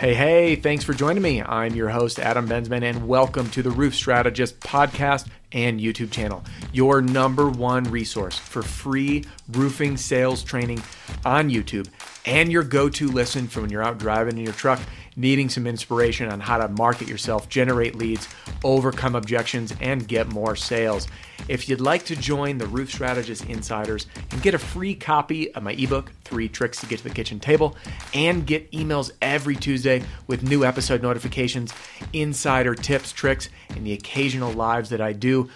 Hey, hey, thanks for joining me. I'm your host, Adam Bensman, and welcome to the Roof Strategist podcast and YouTube channel, your number one resource for free roofing sales training on YouTube, and your go to listen for when you're out driving in your truck needing some inspiration on how to market yourself, generate leads, overcome objections, and get more sales. If you'd like to join the Roof Strategist Insiders and get a free copy of my ebook, Three Tricks to Get to the Kitchen Table, and get emails every Tuesday with new episode notifications, insider tips, tricks, and the occasional lives that I do,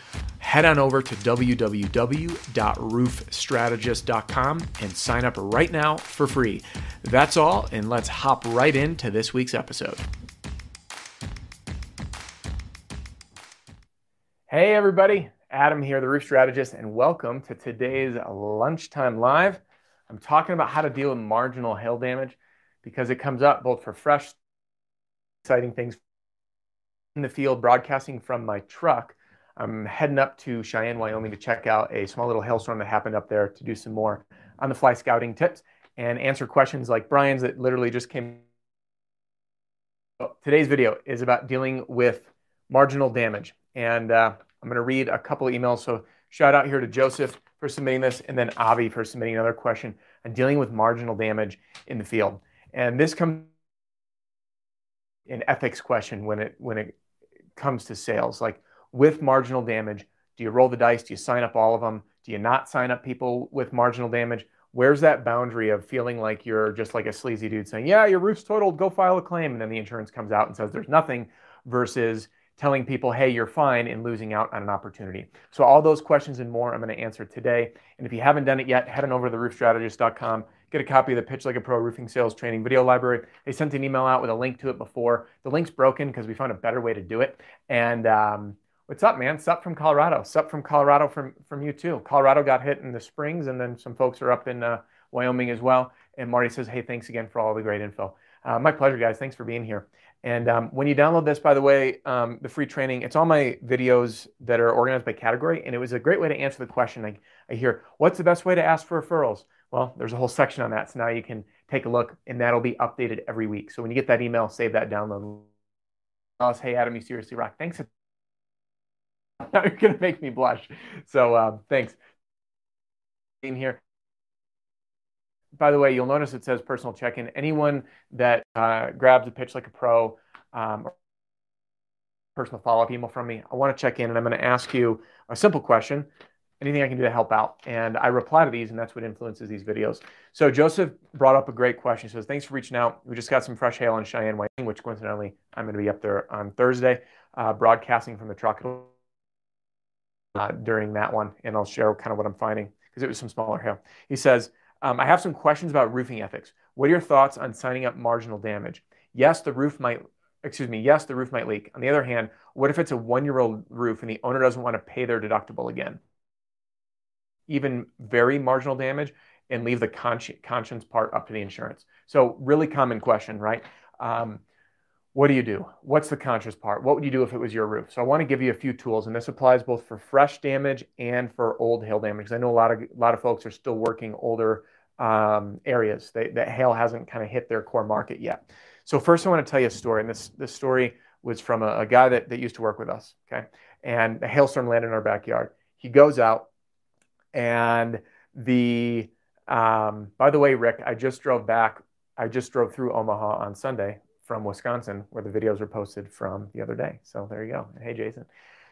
head on over to www.roofstrategist.com and sign up right now for free. That's all, and let's hop right into this week's episode. Hey, everybody. Adam here, the Roof Strategist, and welcome to today's Lunchtime Live. I'm talking about how to deal with marginal hail damage because it comes up both for fresh, exciting things in the field, broadcasting from my truck I'm heading up to Cheyenne, Wyoming to check out a small little hailstorm that happened up there to do some more on the fly scouting tips and answer questions like Brian's that literally just came. Today's video is about dealing with marginal damage. And uh, I'm going to read a couple of emails. So shout out here to Joseph for submitting this and then Avi for submitting another question on dealing with marginal damage in the field. And this comes an ethics question when it when it comes to sales. Like with marginal damage? Do you roll the dice? Do you sign up all of them? Do you not sign up people with marginal damage? Where's that boundary of feeling like you're just like a sleazy dude saying, yeah, your roof's totaled, go file a claim. And then the insurance comes out and says there's nothing versus telling people, hey, you're fine and losing out on an opportunity. So, all those questions and more I'm going to answer today. And if you haven't done it yet, head on over to theroofstrategist.com, get a copy of the Pitch Like a Pro Roofing Sales Training video library. They sent an email out with a link to it before. The link's broken because we found a better way to do it. And, um, What's up, man? Sup from Colorado. Sup from Colorado from from you too. Colorado got hit in the springs, and then some folks are up in uh, Wyoming as well. And Marty says, "Hey, thanks again for all the great info." Uh, my pleasure, guys. Thanks for being here. And um, when you download this, by the way, um, the free training, it's all my videos that are organized by category, and it was a great way to answer the question. I, I hear, "What's the best way to ask for referrals?" Well, there's a whole section on that, so now you can take a look, and that'll be updated every week. So when you get that email, save that download. Hey, Adam, you seriously rock. Thanks now you're gonna make me blush. So um, thanks. In here. By the way, you'll notice it says personal check-in. Anyone that uh, grabs a pitch like a pro, um, personal follow-up email from me, I want to check in, and I'm going to ask you a simple question. Anything I can do to help out, and I reply to these, and that's what influences these videos. So Joseph brought up a great question. He says, "Thanks for reaching out. We just got some fresh hail in Cheyenne, Wyoming, which coincidentally I'm going to be up there on Thursday, uh, broadcasting from the truck." Uh, during that one, and I'll share kind of what I'm finding because it was some smaller hail. He says, um, I have some questions about roofing ethics. What are your thoughts on signing up marginal damage? Yes, the roof might, excuse me, yes, the roof might leak. On the other hand, what if it's a one year old roof and the owner doesn't want to pay their deductible again? Even very marginal damage and leave the consci- conscience part up to the insurance. So, really common question, right? Um, what do you do? What's the conscious part? What would you do if it was your roof? So I want to give you a few tools, and this applies both for fresh damage and for old hail damage. I know a lot of a lot of folks are still working older um, areas they, that hail hasn't kind of hit their core market yet. So first, I want to tell you a story, and this this story was from a, a guy that, that used to work with us. Okay, and a hailstorm landed in our backyard. He goes out, and the um, by the way, Rick, I just drove back. I just drove through Omaha on Sunday from Wisconsin, where the videos were posted from the other day. So there you go. Hey, Jason.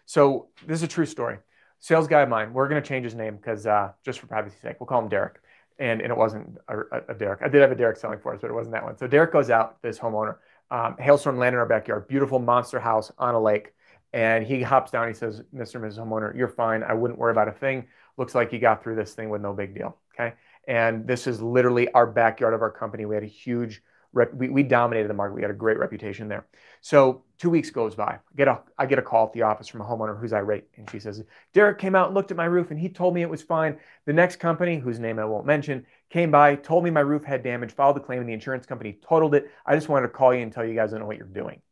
So this is a true story. Sales guy of mine, we're going to change his name because uh, just for privacy's sake, we'll call him Derek. And, and it wasn't a, a, Derek. I did have a Derek selling for us, but it wasn't that one. So Derek goes out, this homeowner. Um, hailstorm landed in our backyard, beautiful monster house on a lake. And he hops down. He says, Mr. and Mrs. Homeowner, you're fine. I wouldn't worry about a thing. Looks like you got through this thing with no big deal. Okay. And this is literally our backyard of our company. We had a huge rep, we, we dominated the market. We had a great reputation there. So two weeks goes by. I get a, I get a call at the office from a homeowner who's irate. And she says, Derek came out and looked at my roof and he told me it was fine. The next company, whose name I won't mention, came by, told me my roof had damage, filed the claim, and the insurance company totaled it. I just wanted to call you and tell you guys I know what you're doing.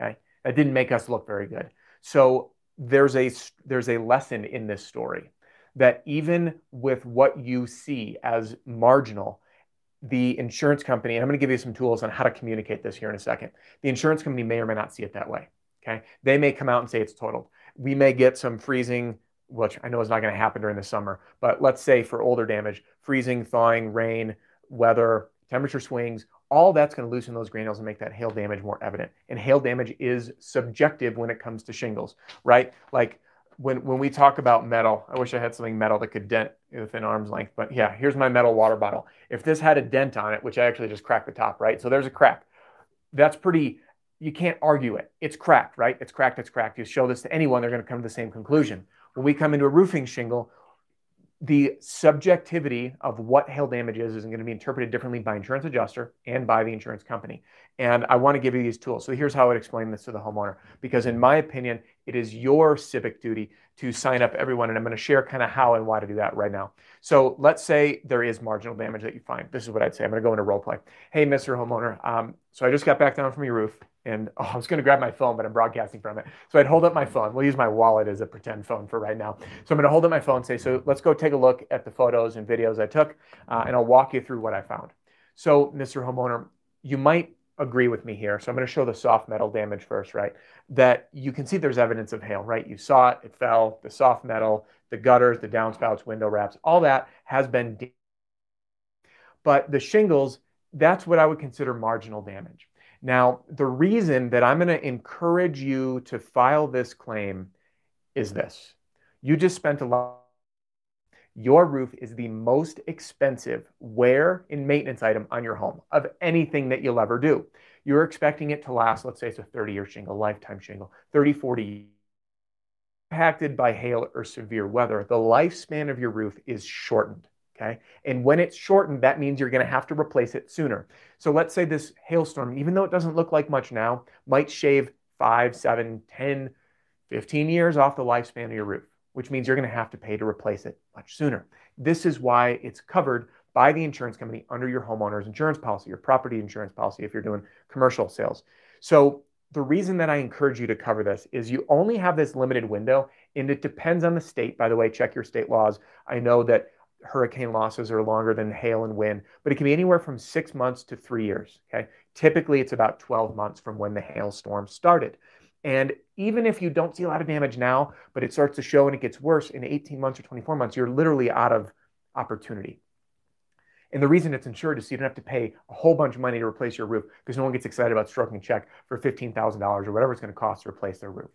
Okay. That didn't make us look very good. So there's a, there's a lesson in this story that even with what you see as marginal, the insurance company, and I'm going to give you some tools on how to communicate this here in a second. The insurance company may or may not see it that way. Okay. They may come out and say it's totaled. We may get some freezing, which I know is not going to happen during the summer, but let's say for older damage, freezing, thawing, rain, weather, temperature swings, all that's going to loosen those granules and make that hail damage more evident. And hail damage is subjective when it comes to shingles, right? Like when, when we talk about metal, I wish I had something metal that could dent within arm's length, but yeah, here's my metal water bottle. If this had a dent on it, which I actually just cracked the top, right? So there's a crack. That's pretty, you can't argue it. It's cracked, right? It's cracked, it's cracked. You show this to anyone, they're going to come to the same conclusion. When we come into a roofing shingle, the subjectivity of what hail damage is is going to be interpreted differently by insurance adjuster and by the insurance company. And I want to give you these tools. So here's how I would explain this to the homeowner. Because in my opinion, it is your civic duty to sign up everyone. And I'm going to share kind of how and why to do that right now. So let's say there is marginal damage that you find. This is what I'd say. I'm going to go into role play. Hey, Mr. Homeowner. Um, so I just got back down from your roof and oh, I was going to grab my phone, but I'm broadcasting from it. So I'd hold up my phone. We'll use my wallet as a pretend phone for right now. So I'm going to hold up my phone and say, so let's go take a look at the photos and videos I took, uh, and I'll walk you through what I found. So, Mr. Homeowner, you might agree with me here. So I'm going to show the soft metal damage first, right? That you can see there's evidence of hail, right? You saw it, it fell, the soft metal, the gutters, the downspouts, window wraps, all that has been. But the shingles, that's what I would consider marginal damage. Now, the reason that I'm going to encourage you to file this claim is this. You just spent a lot. Your roof is the most expensive wear and maintenance item on your home of anything that you'll ever do. You're expecting it to last, let's say it's a 30 year shingle, lifetime shingle, 30, 40 years. Impacted by hail or severe weather, the lifespan of your roof is shortened. Okay. And when it's shortened, that means you're going to have to replace it sooner. So let's say this hailstorm, even though it doesn't look like much now, might shave five, seven, 10, 15 years off the lifespan of your roof, which means you're going to have to pay to replace it much sooner. This is why it's covered by the insurance company under your homeowner's insurance policy, your property insurance policy, if you're doing commercial sales. So the reason that I encourage you to cover this is you only have this limited window, and it depends on the state. By the way, check your state laws. I know that hurricane losses are longer than hail and wind, but it can be anywhere from six months to three years. Okay. Typically, it's about 12 months from when the hailstorm started. And even if you don't see a lot of damage now, but it starts to show and it gets worse in 18 months or 24 months, you're literally out of opportunity. And the reason it's insured is so you don't have to pay a whole bunch of money to replace your roof because no one gets excited about stroking a check for $15,000 or whatever it's going to cost to replace their roof.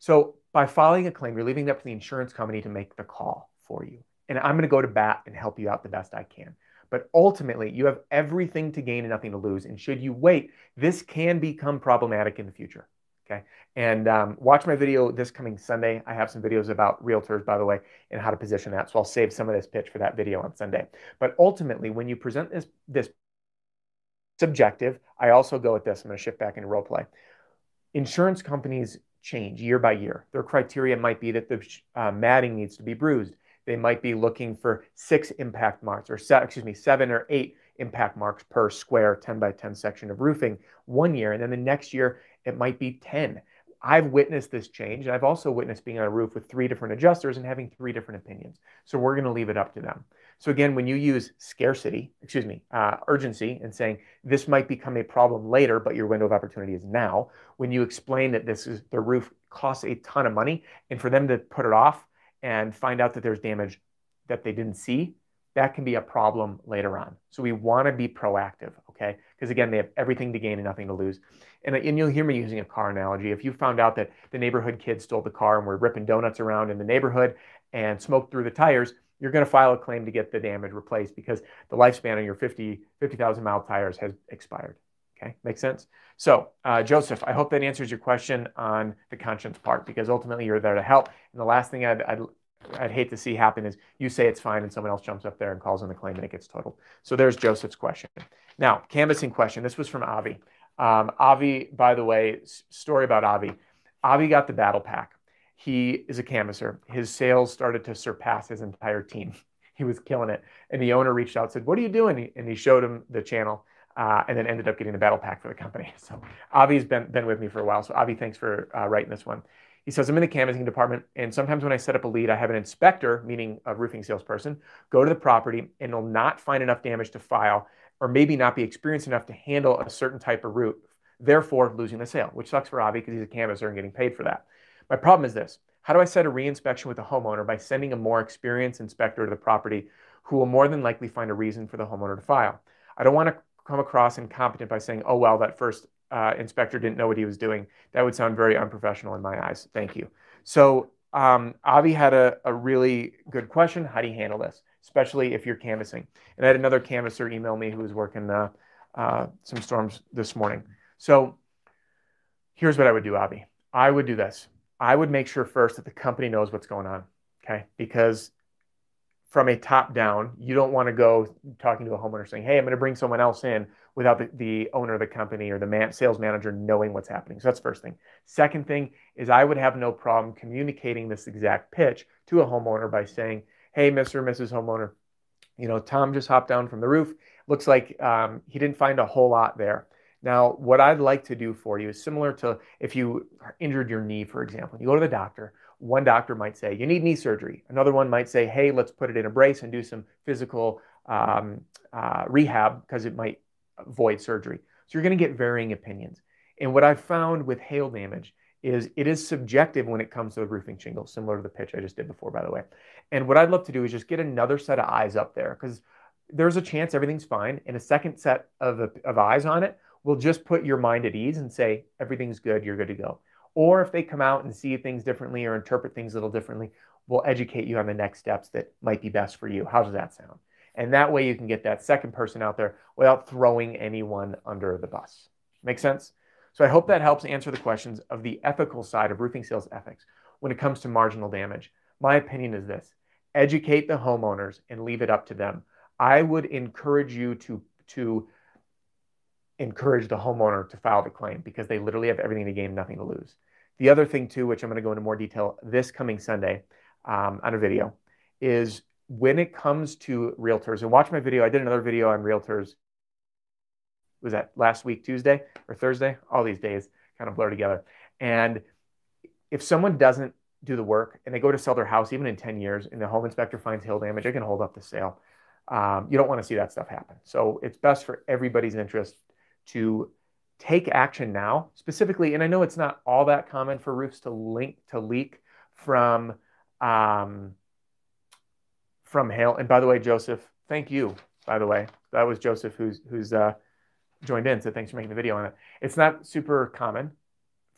So by filing a claim, you're leaving it up to the insurance company to make the call for you and I'm going to go to bat and help you out the best I can. But ultimately, you have everything to gain and nothing to lose. And should you wait, this can become problematic in the future. Okay. And um, watch my video this coming Sunday. I have some videos about realtors, by the way, and how to position that. So I'll save some of this pitch for that video on Sunday. But ultimately, when you present this, this subjective, I also go with this. I'm going to shift back into role play. Insurance companies change year by year. Their criteria might be that the uh, matting needs to be bruised they might be looking for six impact marks or se- excuse me, seven or eight impact marks per square 10 by 10 section of roofing one year. And then the next year, it might be 10. I've witnessed this change. And I've also witnessed being on a roof with three different adjusters and having three different opinions. So we're going to leave it up to them. So again, when you use scarcity, excuse me, uh, urgency, and saying this might become a problem later, but your window of opportunity is now, when you explain that this is the roof costs a ton of money, and for them to put it off and find out that there's damage that they didn't see, that can be a problem later on. So we want to be proactive, okay? Because again, they have everything to gain and nothing to lose. And, and you'll hear me using a car analogy. If you found out that the neighborhood kids stole the car and were ripping donuts around in the neighborhood and smoked through the tires, you're going to file a claim to get the damage replaced because the lifespan on your 50 50,000 mile tires has expired. Okay, makes sense. So, uh, Joseph, I hope that answers your question on the conscience part because ultimately you're there to help. And the last thing I'd, I'd, I'd hate to see happen is you say it's fine and someone else jumps up there and calls in the claim and it gets totaled. So there's Joseph's question. Now, canvassing question. This was from Avi. Um, Avi, by the way, story about Avi. Avi got the battle pack. He is a canvasser. His sales started to surpass his entire team. He was killing it. And the owner reached out, said, What are you doing? And he showed him the channel uh, and then ended up getting the battle pack for the company. So Avi's been been with me for a while. So Avi, thanks for uh, writing this one. He says, I'm in the canvassing department, and sometimes when I set up a lead, I have an inspector, meaning a roofing salesperson, go to the property and will not find enough damage to file, or maybe not be experienced enough to handle a certain type of roof, therefore losing the sale, which sucks for Avi because he's a canvasser and getting paid for that. My problem is this how do I set a reinspection with the homeowner by sending a more experienced inspector to the property who will more than likely find a reason for the homeowner to file? I don't want to come across incompetent by saying, oh, well, that first uh, inspector didn't know what he was doing. That would sound very unprofessional in my eyes. Thank you. So um, Avi had a, a really good question. How do you handle this, especially if you're canvassing? And I had another canvasser email me who was working uh, uh, some storms this morning. So here's what I would do, Avi. I would do this. I would make sure first that the company knows what's going on. Okay. Because from a top down, you don't want to go talking to a homeowner saying, Hey, I'm going to bring someone else in without the, the owner of the company or the man, sales manager knowing what's happening. So that's first thing. Second thing is I would have no problem communicating this exact pitch to a homeowner by saying, Hey, Mr. or Mrs. Homeowner, you know, Tom just hopped down from the roof. Looks like um, he didn't find a whole lot there. Now, what I'd like to do for you is similar to if you injured your knee, for example. You go to the doctor. One doctor might say, you need knee surgery. Another one might say, hey, let's put it in a brace and do some physical um, uh, rehab because it might avoid surgery. So you're going to get varying opinions. And what I've found with hail damage is it is subjective when it comes to the roofing shingle, similar to the pitch I just did before, by the way. And what I'd love to do is just get another set of eyes up there because there's a chance everything's fine, and a second set of, of eyes on it will just put your mind at ease and say, everything's good, you're good to go. Or if they come out and see things differently or interpret things a little differently, we'll educate you on the next steps that might be best for you. How does that sound? And that way you can get that second person out there without throwing anyone under the bus. Make sense? So I hope that helps answer the questions of the ethical side of roofing sales ethics when it comes to marginal damage. My opinion is this educate the homeowners and leave it up to them. I would encourage you to, to encourage the homeowner to file the claim because they literally have everything to gain, nothing to lose. The other thing, too, which I'm going to go into more detail this coming Sunday um, on a video, is when it comes to realtors, and watch my video. I did another video on realtors. Was that last week, Tuesday or Thursday? All these days kind of blur together. And if someone doesn't do the work and they go to sell their house, even in 10 years, and the home inspector finds hail damage, it can hold up the sale. Um, you don't want to see that stuff happen. So it's best for everybody's interest to take action now, specifically, and I know it's not all that common for roofs to link to leak from um, from hail. And by the way, Joseph, thank you. By the way, that was Joseph who's who's uh, joined in. So thanks for making the video on it. It's not super common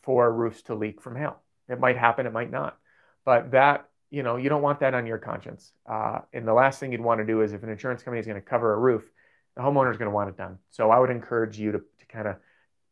for roofs to leak from hail. It might happen, it might not, but that you know you don't want that on your conscience. Uh, and the last thing you'd want to do is if an insurance company is going to cover a roof, the homeowner is going to want it done. So I would encourage you to, to kind of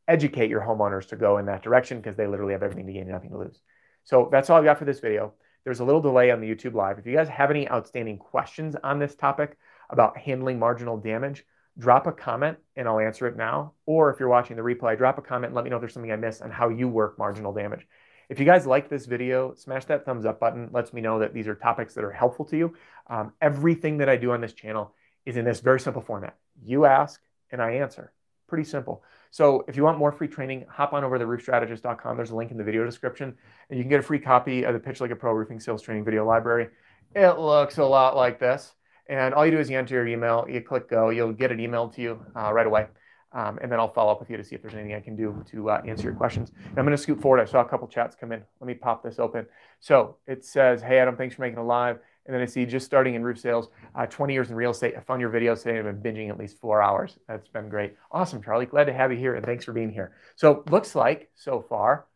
educate your homeowners to go in that direction because they literally have everything to gain and nothing to lose. So that's all I've got for this video. There's a little delay on the YouTube live. If you guys have any outstanding questions on this topic about handling marginal damage, drop a comment and I'll answer it now. Or if you're watching the replay, drop a comment and let me know if there's something I missed on how you work marginal damage. If you guys like this video, smash that thumbs up button. Lets me know that these are topics that are helpful to you. Um, everything that I do on this channel is in this very simple format. You ask and I answer. Pretty simple. So if you want more free training, hop on over to roofstrategist.com. There's a link in the video description, and you can get a free copy of the Pitch Like a Pro Roofing Sales Training Video Library. It looks a lot like this. And all you do is you enter your email, you click go, you'll get it emailed to you uh, right away. Um, and then I'll follow up with you to see if there's anything I can do to uh, answer your questions. And I'm going to scoot forward. I saw a couple chats come in. Let me pop this open. So it says, Hey, Adam, thanks for making a live. And then I see just starting in roof sales, uh, 20 years in real estate. I found your videos today I've been binging at least four hours. That's been great. Awesome, Charlie. Glad to have you here and thanks for being here. So, looks like so far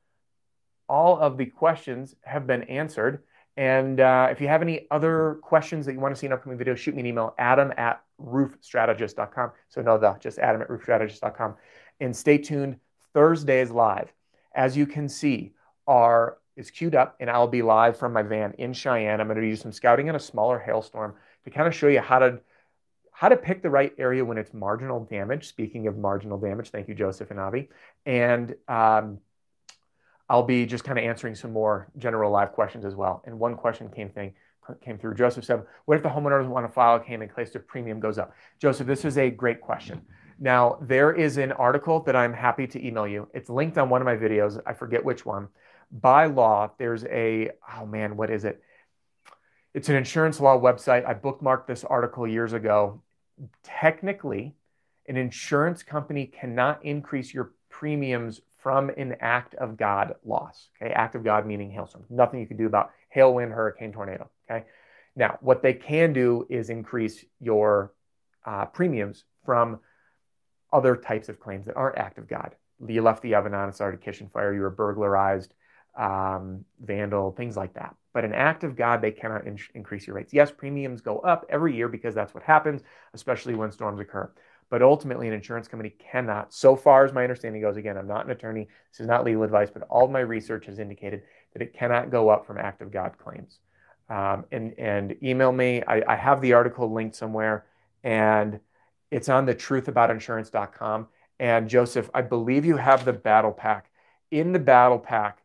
all of the questions have been answered. And uh, if you have any other questions that you want to see in upcoming videos, shoot me an email, adam at roofstrategist.com. So, no, the just adam at roofstrategist.com. And stay tuned. Thursday is live. As you can see, our is queued up and I'll be live from my van in Cheyenne. I'm going to do some scouting in a smaller hailstorm to kind of show you how to how to pick the right area when it's marginal damage. Speaking of marginal damage, thank you, Joseph and Avi. And um, I'll be just kind of answering some more general live questions as well. And one question came thing came through. Joseph said, "What if the homeowner doesn't want to file a claim in case their premium goes up?" Joseph, this is a great question. Now there is an article that I'm happy to email you. It's linked on one of my videos. I forget which one by law, there's a, oh man, what is it? It's an insurance law website. I bookmarked this article years ago. Technically, an insurance company cannot increase your premiums from an act of God loss. Okay, act of God meaning hailstorm. Nothing you can do about hail, wind, hurricane, tornado. Okay, now what they can do is increase your uh, premiums from other types of claims that aren't act of God. You left the oven on, it started a kitchen fire, you were burglarized, um, vandal, things like that. But an act of God, they cannot in- increase your rates. Yes, premiums go up every year because that's what happens, especially when storms occur. But ultimately, an insurance company cannot, so far as my understanding goes, again, I'm not an attorney, this is not legal advice, but all my research has indicated that it cannot go up from act of God claims. Um, and, and email me. I, I have the article linked somewhere, and it's on the truthaboutinsurance.com. And Joseph, I believe you have the battle pack. In the battle pack,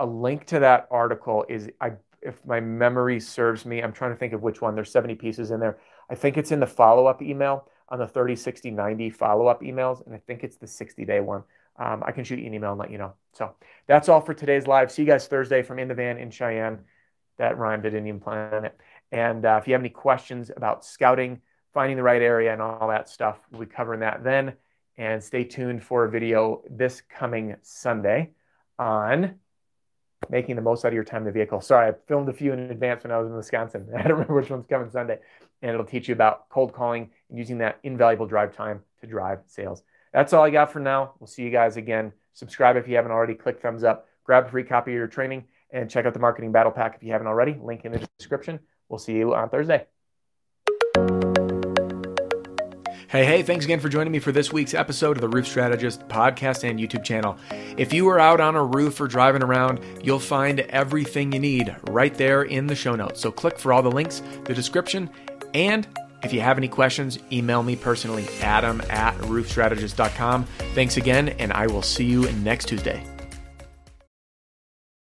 a link to that article is, I, if my memory serves me, I'm trying to think of which one. There's 70 pieces in there. I think it's in the follow up email on the 30, 60, 90 follow up emails. And I think it's the 60 day one. Um, I can shoot you an email and let you know. So that's all for today's live. See you guys Thursday from In the Van in Cheyenne. That rhymed. I didn't even plan it. And uh, if you have any questions about scouting, finding the right area, and all that stuff, we'll be covering that then. And stay tuned for a video this coming Sunday on making the most out of your time in the vehicle. Sorry, I filmed a few in advance when I was in Wisconsin. I don't remember which one's coming Sunday. And it'll teach you about cold calling and using that invaluable drive time to drive sales. That's all I got for now. We'll see you guys again. Subscribe if you haven't already. Click thumbs up. Grab a free copy of your training and check out the marketing battle pack if you haven't already. Link in the description. We'll see you on Thursday. Hey, hey, thanks again for joining me for this week's episode of the Roof Strategist podcast and YouTube channel. If you are out on a roof or driving around, you'll find everything you need right there in the show notes. So click for all the links, the description, and if you have any questions, email me personally, adam at roofstrategist.com. Thanks again, and I will see you next Tuesday.